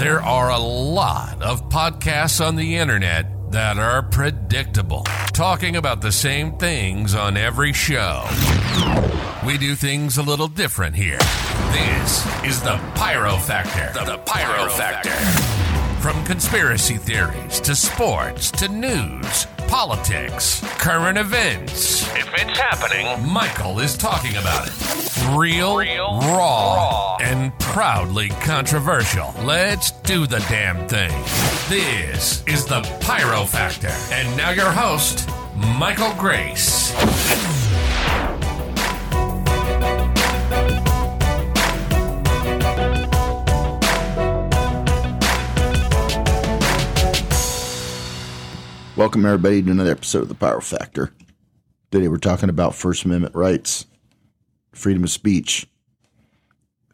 There are a lot of podcasts on the internet that are predictable, talking about the same things on every show. We do things a little different here. This is the Pyro Factor. The, the Pyro, Factor. From conspiracy theories to sports to news, politics, current events. If it's happening, Michael is talking about it. Real, Real raw, raw, and proudly controversial. Let's do the damn thing. This is the Pyro Factor. And now your host, Michael Grace. Welcome, everybody, to another episode of The Pyro Factor. Today, we're talking about First Amendment rights, freedom of speech.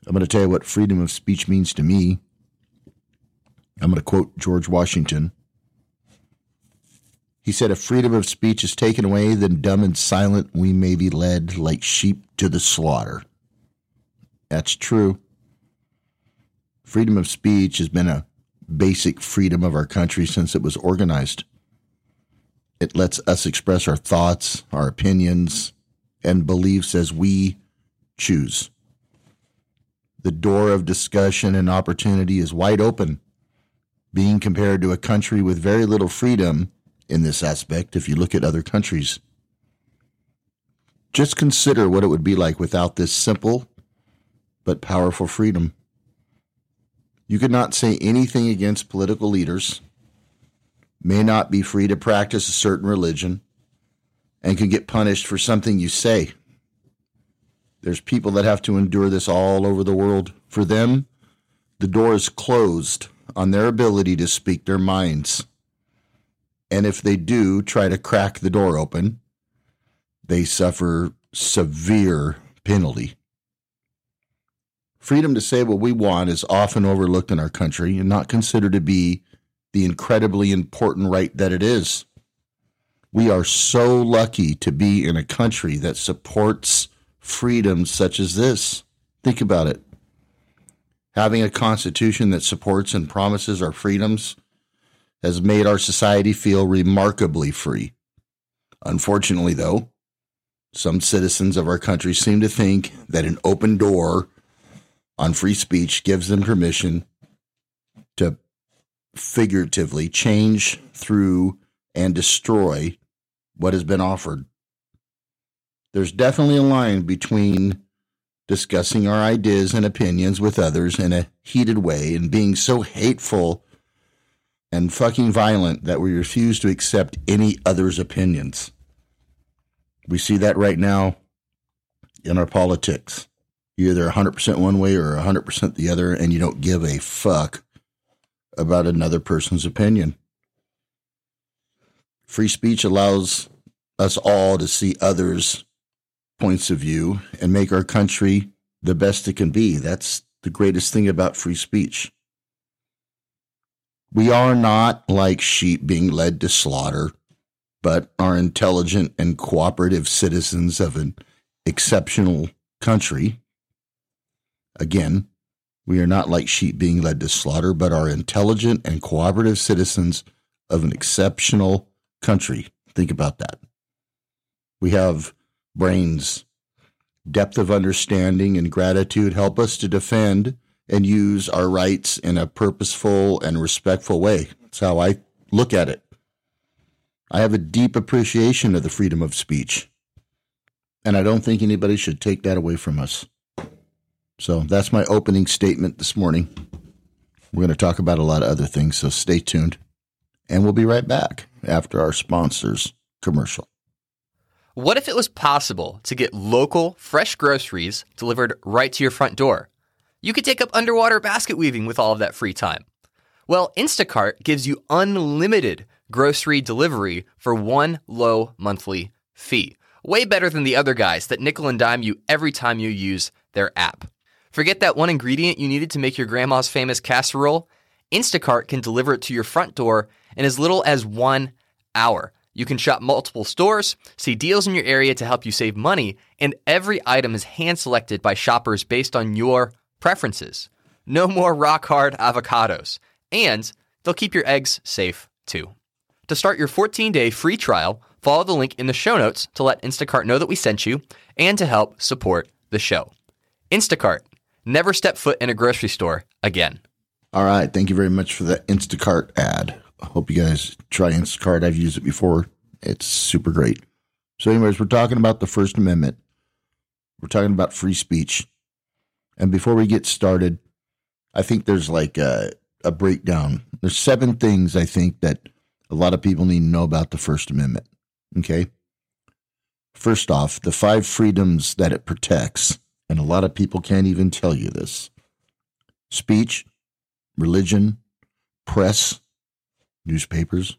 I'm going to tell you what freedom of speech means to me. I'm going to quote George Washington. He said, If freedom of speech is taken away, then dumb and silent we may be led like sheep to the slaughter. That's true. Freedom of speech has been a basic freedom of our country since it was organized. It lets us express our thoughts, our opinions, and beliefs as we choose. The door of discussion and opportunity is wide open, being compared to a country with very little freedom in this aspect if you look at other countries. Just consider what it would be like without this simple but powerful freedom. You could not say anything against political leaders may not be free to practice a certain religion and can get punished for something you say. There's people that have to endure this all over the world. For them, the door is closed on their ability to speak their minds. And if they do try to crack the door open, they suffer severe penalty. Freedom to say what we want is often overlooked in our country and not considered to be the incredibly important right that it is. We are so lucky to be in a country that supports freedoms such as this. Think about it. Having a constitution that supports and promises our freedoms has made our society feel remarkably free. Unfortunately, though, some citizens of our country seem to think that an open door on free speech gives them permission to figuratively change through and destroy what has been offered. There's definitely a line between discussing our ideas and opinions with others in a heated way and being so hateful and fucking violent that we refuse to accept any other's opinions. We see that right now in our politics. You're either 100% one way or 100% the other, and you don't give a fuck about another person's opinion. Free speech allows us all to see others' points of view and make our country the best it can be. That's the greatest thing about free speech. We are not like sheep being led to slaughter, but are intelligent and cooperative citizens of an exceptional country. Again, we are not like sheep being led to slaughter, but are intelligent and cooperative citizens of an exceptional country. Think about that. We have brains, depth of understanding, and gratitude help us to defend and use our rights in a purposeful and respectful way. That's how I look at it. I have a deep appreciation of the freedom of speech, and I don't think anybody should take that away from us. So that's my opening statement this morning. We're going to talk about a lot of other things, so stay tuned. And we'll be right back after our sponsors commercial. What if it was possible to get local, fresh groceries delivered right to your front door? You could take up underwater basket weaving with all of that free time. Well, Instacart gives you unlimited grocery delivery for one low monthly fee. Way better than the other guys that nickel and dime you every time you use their app. Forget that one ingredient you needed to make your grandma's famous casserole? Instacart can deliver it to your front door in as little as one hour. You can shop multiple stores, see deals in your area to help you save money, and every item is hand selected by shoppers based on your preferences. no more rock hard avocados, and they'll keep your eggs safe too. To start your 14 day free trial, follow the link in the show notes to let Instacart know that we sent you and to help support the show. Instacart, never step foot in a grocery store again. All right. Thank you very much for the Instacart ad. I hope you guys try Instacart. I've used it before. It's super great. So, anyways, we're talking about the First Amendment. We're talking about free speech. And before we get started, I think there's like a, a breakdown. There's seven things I think that a lot of people need to know about the First Amendment. Okay. First off, the five freedoms that it protects, and a lot of people can't even tell you this speech, religion, press, newspapers,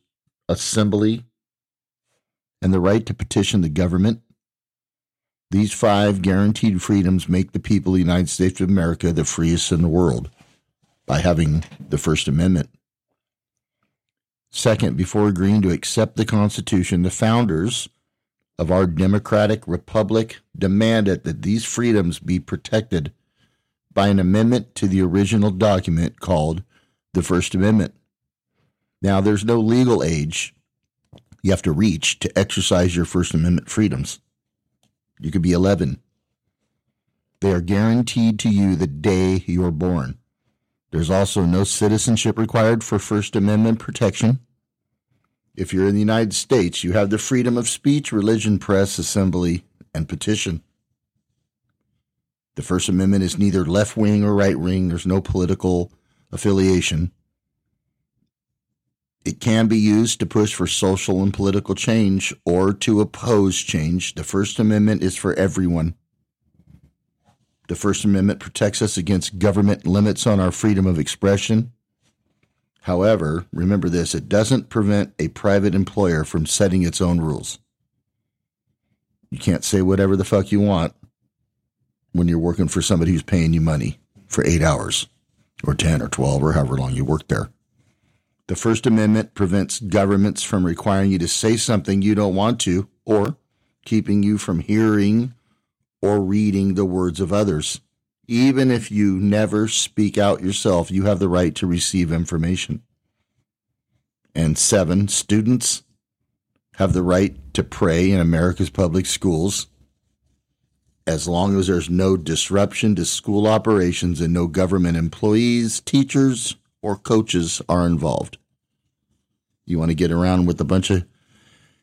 assembly, and the right to petition the government. These five guaranteed freedoms make the people of the United States of America the freest in the world by having the First Amendment. Second, before agreeing to accept the Constitution, the founders of our democratic republic demanded that these freedoms be protected by an amendment to the original document called the First Amendment. Now, there's no legal age you have to reach to exercise your First Amendment freedoms. You could be 11. They are guaranteed to you the day you are born. There's also no citizenship required for First Amendment protection. If you're in the United States, you have the freedom of speech, religion, press, assembly, and petition. The First Amendment is neither left wing or right wing, there's no political affiliation. It can be used to push for social and political change or to oppose change. The First Amendment is for everyone. The First Amendment protects us against government limits on our freedom of expression. However, remember this it doesn't prevent a private employer from setting its own rules. You can't say whatever the fuck you want when you're working for somebody who's paying you money for eight hours or 10 or 12 or however long you work there. The First Amendment prevents governments from requiring you to say something you don't want to or keeping you from hearing or reading the words of others. Even if you never speak out yourself, you have the right to receive information. And seven, students have the right to pray in America's public schools as long as there's no disruption to school operations and no government employees, teachers, or coaches are involved. You want to get around with a bunch of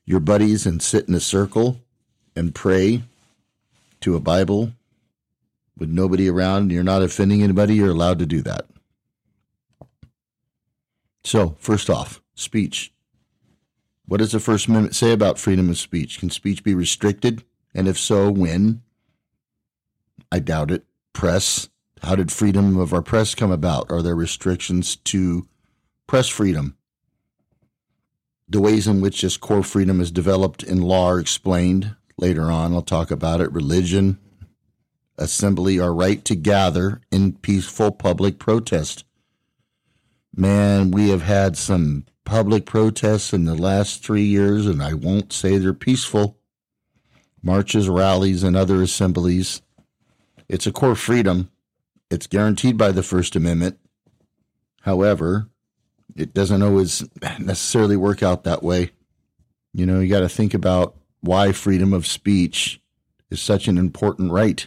your buddies and sit in a circle and pray to a Bible with nobody around you're not offending anybody, you're allowed to do that. So, first off, speech. What does the First Amendment say about freedom of speech? Can speech be restricted? And if so, when? I doubt it. Press. How did freedom of our press come about? Are there restrictions to press freedom? The ways in which this core freedom is developed in law are explained later on. I'll talk about it. Religion, assembly, our right to gather in peaceful public protest. Man, we have had some public protests in the last three years, and I won't say they're peaceful. Marches, rallies, and other assemblies. It's a core freedom. It's guaranteed by the First Amendment. However, it doesn't always necessarily work out that way. You know, you got to think about why freedom of speech is such an important right.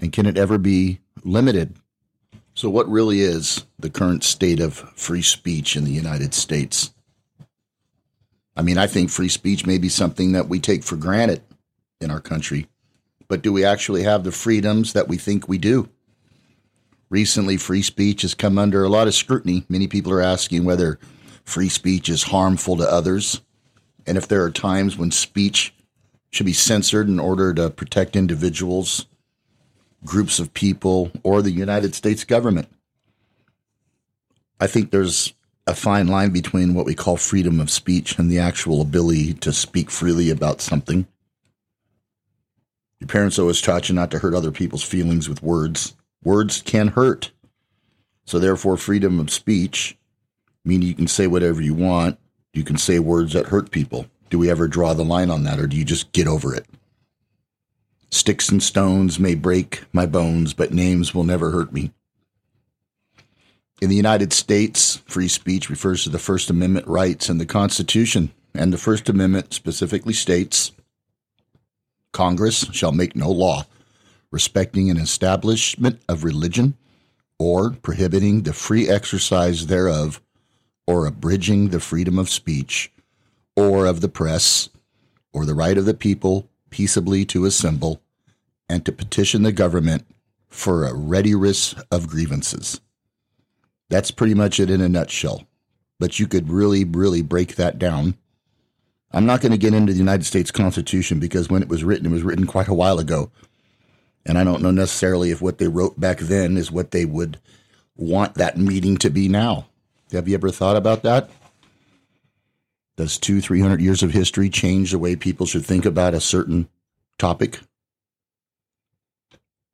And can it ever be limited? So, what really is the current state of free speech in the United States? I mean, I think free speech may be something that we take for granted in our country, but do we actually have the freedoms that we think we do? Recently, free speech has come under a lot of scrutiny. Many people are asking whether free speech is harmful to others and if there are times when speech should be censored in order to protect individuals, groups of people, or the United States government. I think there's a fine line between what we call freedom of speech and the actual ability to speak freely about something. Your parents always taught you not to hurt other people's feelings with words. Words can hurt. So, therefore, freedom of speech, meaning you can say whatever you want, you can say words that hurt people. Do we ever draw the line on that, or do you just get over it? Sticks and stones may break my bones, but names will never hurt me. In the United States, free speech refers to the First Amendment rights in the Constitution, and the First Amendment specifically states Congress shall make no law respecting an establishment of religion or prohibiting the free exercise thereof or abridging the freedom of speech or of the press or the right of the people peaceably to assemble and to petition the government for a redress of grievances. That's pretty much it in a nutshell. But you could really, really break that down. I'm not going to get into the United States Constitution because when it was written, it was written quite a while ago. And I don't know necessarily if what they wrote back then is what they would want that meeting to be now. Have you ever thought about that? Does two, three hundred years of history change the way people should think about a certain topic?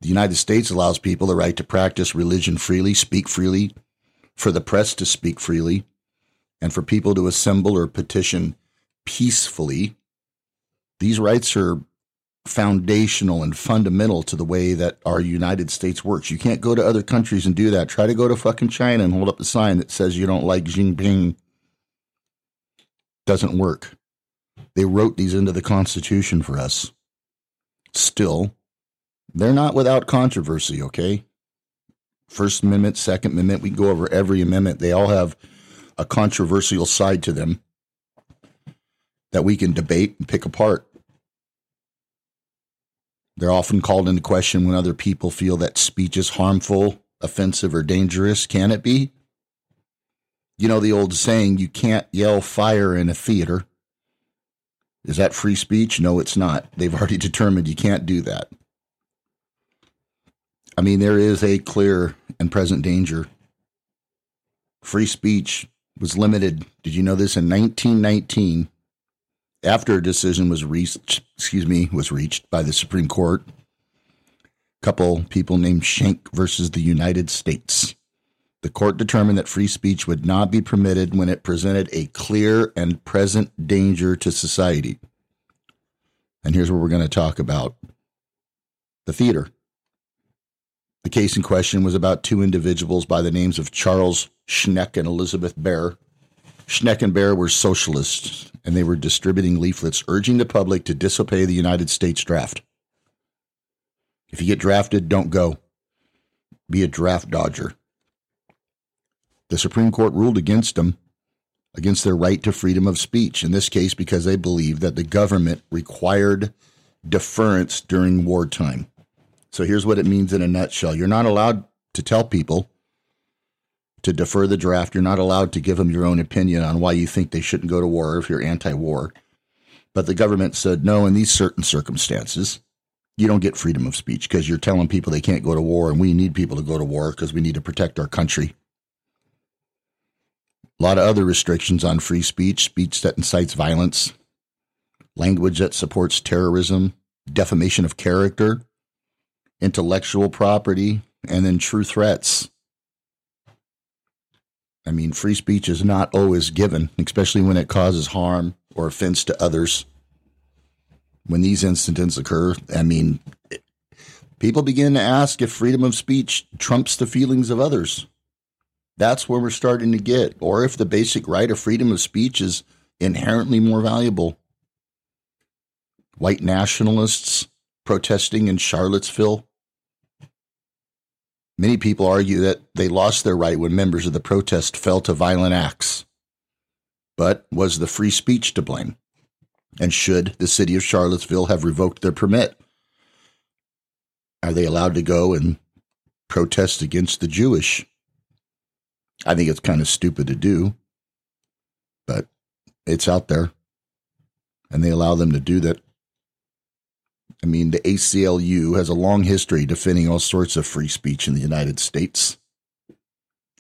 The United States allows people the right to practice religion freely, speak freely, for the press to speak freely, and for people to assemble or petition peacefully. These rights are foundational and fundamental to the way that our United States works. You can't go to other countries and do that. Try to go to fucking China and hold up a sign that says you don't like Jinping. Doesn't work. They wrote these into the Constitution for us. Still, they're not without controversy, okay? First Amendment, Second Amendment, we go over every amendment. They all have a controversial side to them that we can debate and pick apart. They're often called into question when other people feel that speech is harmful, offensive, or dangerous. Can it be? You know the old saying, you can't yell fire in a theater. Is that free speech? No, it's not. They've already determined you can't do that. I mean, there is a clear and present danger. Free speech was limited. Did you know this in 1919? After a decision was reached, excuse me, was reached by the Supreme Court, a couple people named Schenck versus the United States. The court determined that free speech would not be permitted when it presented a clear and present danger to society. And here's what we're going to talk about the theater. The case in question was about two individuals by the names of Charles Schneck and Elizabeth Baer. Schneck and Baer were socialists, and they were distributing leaflets urging the public to disobey the United States draft. If you get drafted, don't go. Be a draft dodger. The Supreme Court ruled against them, against their right to freedom of speech, in this case because they believed that the government required deference during wartime. So here's what it means in a nutshell you're not allowed to tell people to defer the draft. You're not allowed to give them your own opinion on why you think they shouldn't go to war if you're anti war. But the government said, no, in these certain circumstances, you don't get freedom of speech because you're telling people they can't go to war, and we need people to go to war because we need to protect our country. A lot of other restrictions on free speech, speech that incites violence, language that supports terrorism, defamation of character, intellectual property, and then true threats. I mean, free speech is not always given, especially when it causes harm or offense to others. When these incidents occur, I mean, people begin to ask if freedom of speech trumps the feelings of others. That's where we're starting to get, or if the basic right of freedom of speech is inherently more valuable. White nationalists protesting in Charlottesville Many people argue that they lost their right when members of the protest fell to violent acts. But was the free speech to blame? And should the city of Charlottesville have revoked their permit? Are they allowed to go and protest against the Jewish? I think it's kind of stupid to do, but it's out there. And they allow them to do that I mean, the ACLU has a long history defending all sorts of free speech in the United States.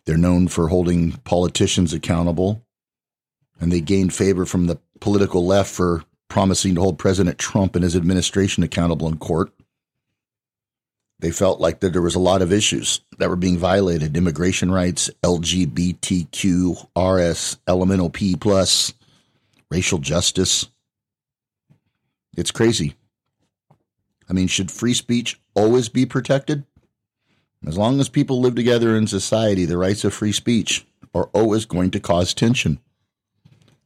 They're known for holding politicians accountable, and they gained favor from the political left for promising to hold President Trump and his administration accountable in court. They felt like that there was a lot of issues that were being violated: immigration rights, LGBTQ, RS, elemental P plus, racial justice. It's crazy. I mean, should free speech always be protected? As long as people live together in society, the rights of free speech are always going to cause tension.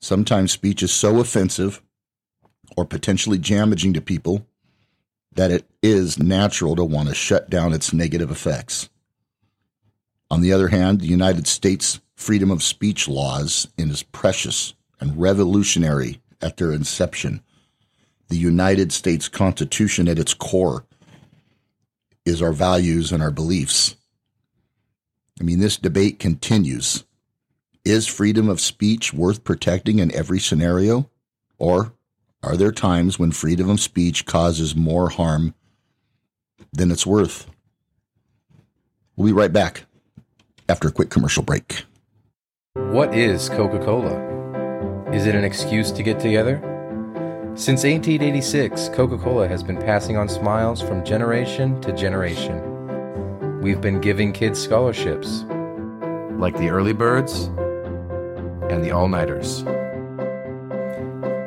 Sometimes speech is so offensive or potentially damaging to people that it is natural to want to shut down its negative effects. On the other hand, the United States freedom of speech laws in is precious and revolutionary at their inception. The United States Constitution at its core is our values and our beliefs. I mean, this debate continues. Is freedom of speech worth protecting in every scenario? Or are there times when freedom of speech causes more harm than it's worth? We'll be right back after a quick commercial break. What is Coca Cola? Is it an excuse to get together? Since 1886, Coca Cola has been passing on smiles from generation to generation. We've been giving kids scholarships, like the early birds and the all nighters.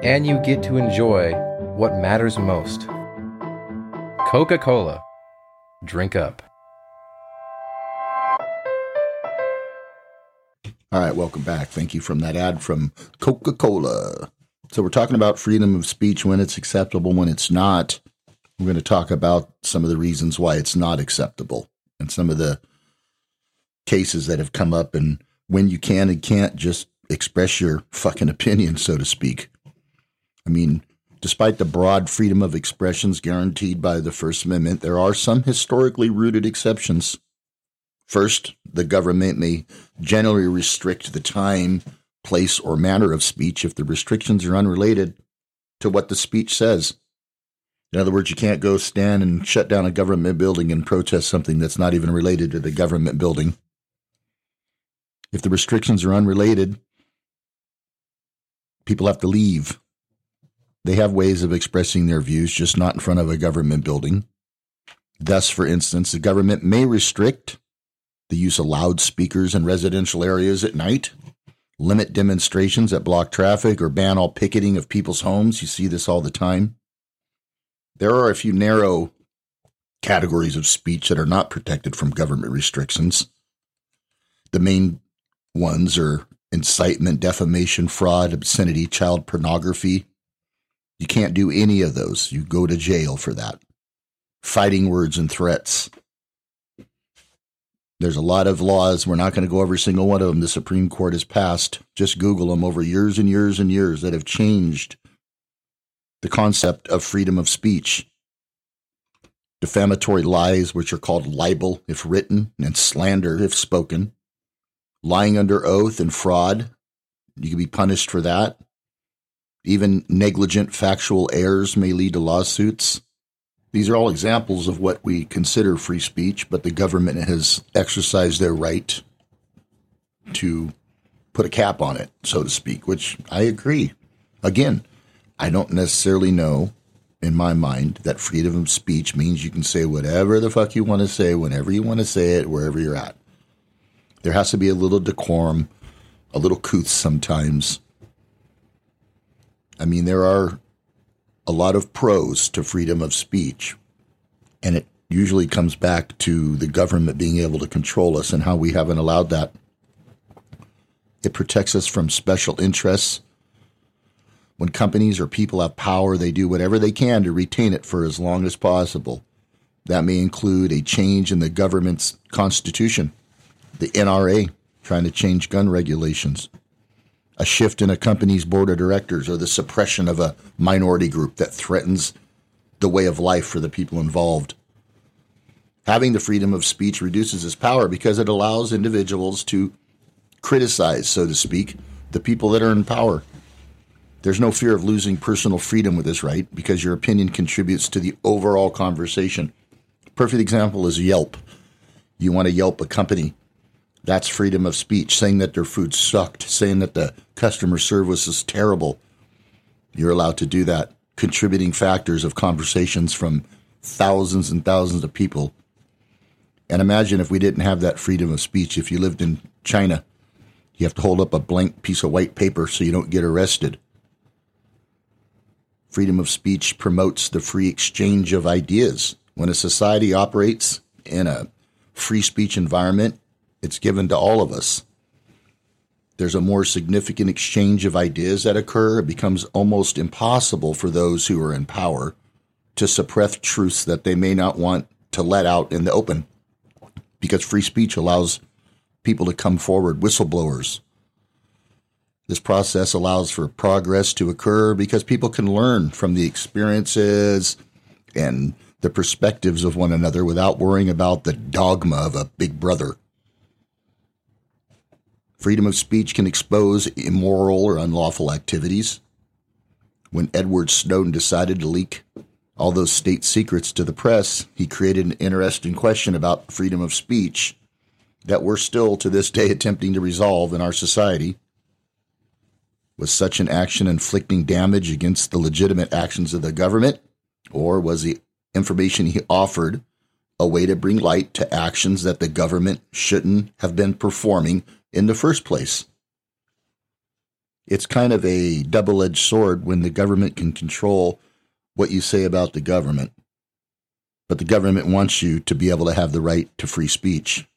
And you get to enjoy what matters most Coca Cola. Drink up. All right, welcome back. Thank you from that ad from Coca Cola. So, we're talking about freedom of speech when it's acceptable, when it's not. We're going to talk about some of the reasons why it's not acceptable and some of the cases that have come up and when you can and can't just express your fucking opinion, so to speak. I mean, despite the broad freedom of expressions guaranteed by the First Amendment, there are some historically rooted exceptions. First, the government may generally restrict the time, place, or manner of speech if the restrictions are unrelated to what the speech says. In other words, you can't go stand and shut down a government building and protest something that's not even related to the government building. If the restrictions are unrelated, people have to leave. They have ways of expressing their views, just not in front of a government building. Thus, for instance, the government may restrict the use of loudspeakers in residential areas at night, limit demonstrations that block traffic, or ban all picketing of people's homes. You see this all the time. There are a few narrow categories of speech that are not protected from government restrictions. The main ones are incitement, defamation, fraud, obscenity, child pornography. You can't do any of those. You go to jail for that. Fighting words and threats. There's a lot of laws. We're not going to go every single one of them. The Supreme Court has passed. Just Google them over years and years and years that have changed the concept of freedom of speech. Defamatory lies, which are called libel if written, and slander if spoken lying under oath and fraud. You can be punished for that. Even negligent factual errors may lead to lawsuits. These are all examples of what we consider free speech, but the government has exercised their right to put a cap on it, so to speak, which I agree. Again, I don't necessarily know in my mind that freedom of speech means you can say whatever the fuck you want to say whenever you want to say it, wherever you're at. There has to be a little decorum, a little couth sometimes. I mean, there are a lot of pros to freedom of speech, and it usually comes back to the government being able to control us and how we haven't allowed that. It protects us from special interests. When companies or people have power, they do whatever they can to retain it for as long as possible. That may include a change in the government's constitution the NRA trying to change gun regulations, a shift in a company's board of directors, or the suppression of a minority group that threatens the way of life for the people involved. Having the freedom of speech reduces its power because it allows individuals to criticize, so to speak, the people that are in power. There's no fear of losing personal freedom with this right because your opinion contributes to the overall conversation. Perfect example is Yelp. You want to Yelp a company that's freedom of speech. Saying that their food sucked, saying that the customer service is terrible. You're allowed to do that. Contributing factors of conversations from thousands and thousands of people. And imagine if we didn't have that freedom of speech. If you lived in China, you have to hold up a blank piece of white paper so you don't get arrested. Freedom of speech promotes the free exchange of ideas. When a society operates in a free speech environment, it's given to all of us. There's a more significant exchange of ideas that occur. It becomes almost impossible for those who are in power to suppress truths that they may not want to let out in the open because free speech allows people to come forward, whistleblowers. This process allows for progress to occur because people can learn from the experiences and the perspectives of one another without worrying about the dogma of a big brother. Freedom of speech can expose immoral or unlawful activities. When Edward Snowden decided to leak all those state secrets to the press, he created an interesting question about freedom of speech that we're still to this day attempting to resolve in our society. Was such an action inflicting damage against the legitimate actions of the government, or was the information he offered a way to bring light to actions that the government shouldn't have been performing in the first place? It's kind of a double edged sword when the government can control what you say about the government, but the government wants you to be able to have the right to free speech.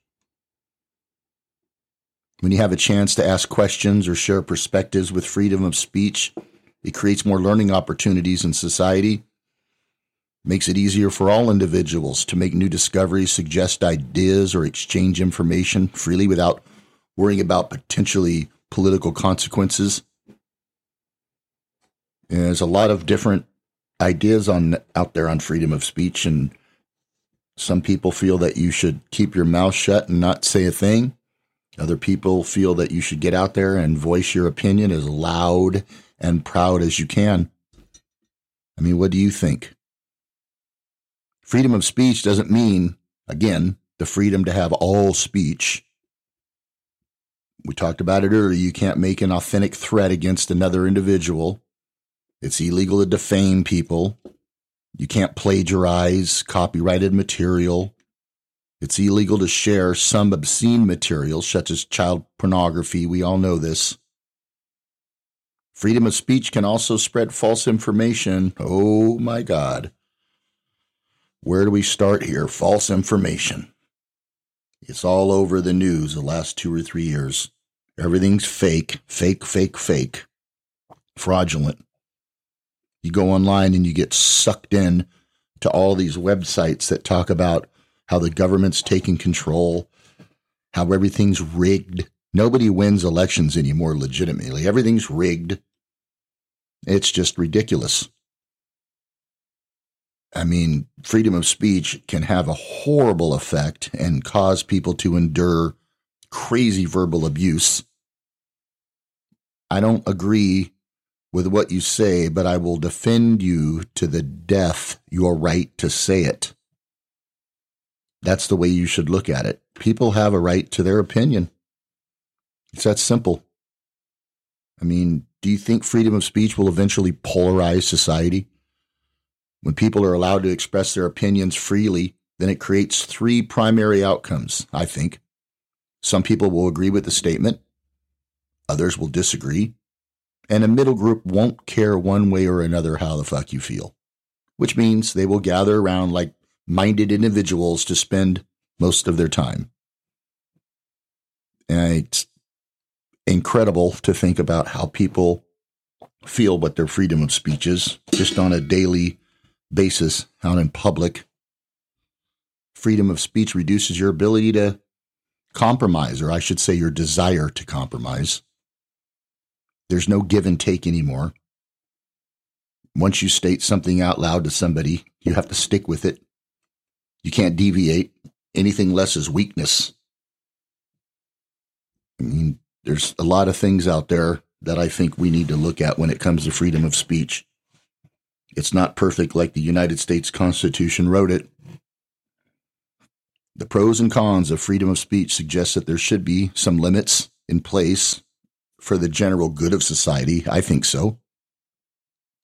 When you have a chance to ask questions or share perspectives with freedom of speech, it creates more learning opportunities in society, makes it easier for all individuals to make new discoveries, suggest ideas, or exchange information freely without worrying about potentially political consequences. And there's a lot of different ideas on out there on freedom of speech and some people feel that you should keep your mouth shut and not say a thing. Other people feel that you should get out there and voice your opinion as loud and proud as you can. I mean, what do you think? Freedom of speech doesn't mean, again, the freedom to have all speech. We talked about it earlier. You can't make an authentic threat against another individual. It's illegal to defame people. You can't plagiarize copyrighted material. It's illegal to share some obscene material, such as child pornography. We all know this. Freedom of speech can also spread false information. Oh my God. Where do we start here? False information. It's all over the news the last two or three years. Everything's fake, fake, fake, fake, fraudulent. You go online and you get sucked in to all these websites that talk about how the government's taking control, how everything's rigged. Nobody wins elections anymore legitimately. Everything's rigged. It's just ridiculous. I mean, freedom of speech can have a horrible effect and cause people to endure crazy verbal abuse. I don't agree with what you say, but I will defend you to the death your right to say it. That's the way you should look at it. People have a right to their opinion. It's that simple. I mean, do you think freedom of speech will eventually polarize society? When people are allowed to express their opinions freely, then it creates three primary outcomes, I think. Some people will agree with the statement, others will disagree, and a middle group won't care one way or another how the fuck you feel, which means they will gather around like minded individuals to spend most of their time. And it's incredible to think about how people feel what their freedom of speech is just on a daily basis out in public. Freedom of speech reduces your ability to compromise, or I should say, your desire to compromise. There's no give and take anymore. Once you state something out loud to somebody, you have to stick with it. You can't deviate. Anything less is weakness. I mean, there's a lot of things out there that I think we need to look at when it comes to freedom of speech. It's not perfect like the United States Constitution wrote it. The pros and cons of freedom of speech suggest that there should be some limits in place for the general good of society. I think so.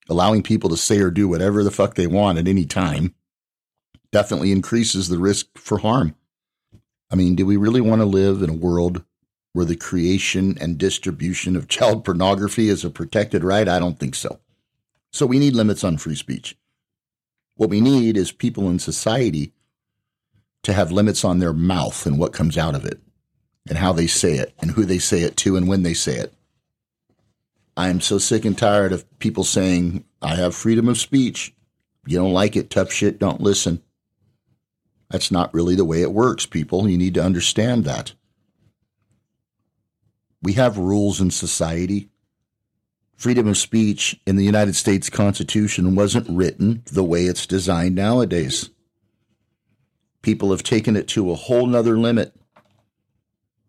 Allowing people to say or do whatever the fuck they want at any time definitely increases the risk for harm. I mean, do we really want to live in a world where the creation and distribution of child pornography is a protected right? I don't think so. So we need limits on free speech. What we need is people in society to have limits on their mouth and what comes out of it and how they say it and who they say it to and when they say it. I am so sick and tired of people saying, I have freedom of speech. You don't like it, tough shit, don't listen. That's not really the way it works, people. You need to understand that. We have rules in society. Freedom of speech in the United States Constitution wasn't written the way it's designed nowadays. People have taken it to a whole nother limit.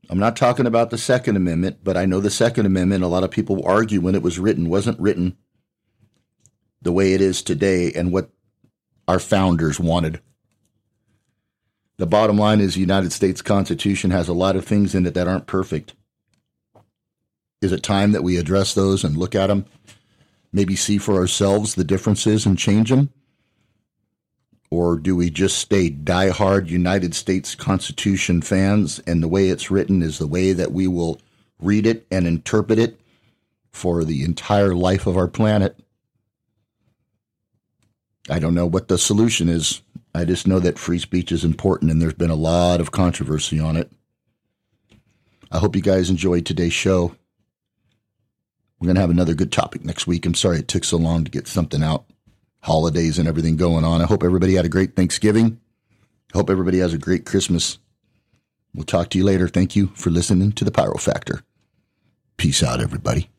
I'm not talking about the Second Amendment, but I know the Second Amendment, a lot of people argue when it was written, wasn't written the way it is today and what our founders wanted. The bottom line is the United States Constitution has a lot of things in it that aren't perfect. Is it time that we address those and look at them? Maybe see for ourselves the differences and change them? Or do we just stay diehard United States Constitution fans and the way it's written is the way that we will read it and interpret it for the entire life of our planet? I don't know what the solution is. I just know that free speech is important and there's been a lot of controversy on it. I hope you guys enjoyed today's show. We're going to have another good topic next week. I'm sorry it took so long to get something out holidays and everything going on. I hope everybody had a great Thanksgiving. Hope everybody has a great Christmas. We'll talk to you later. Thank you for listening to the Pyro Factor. Peace out, everybody.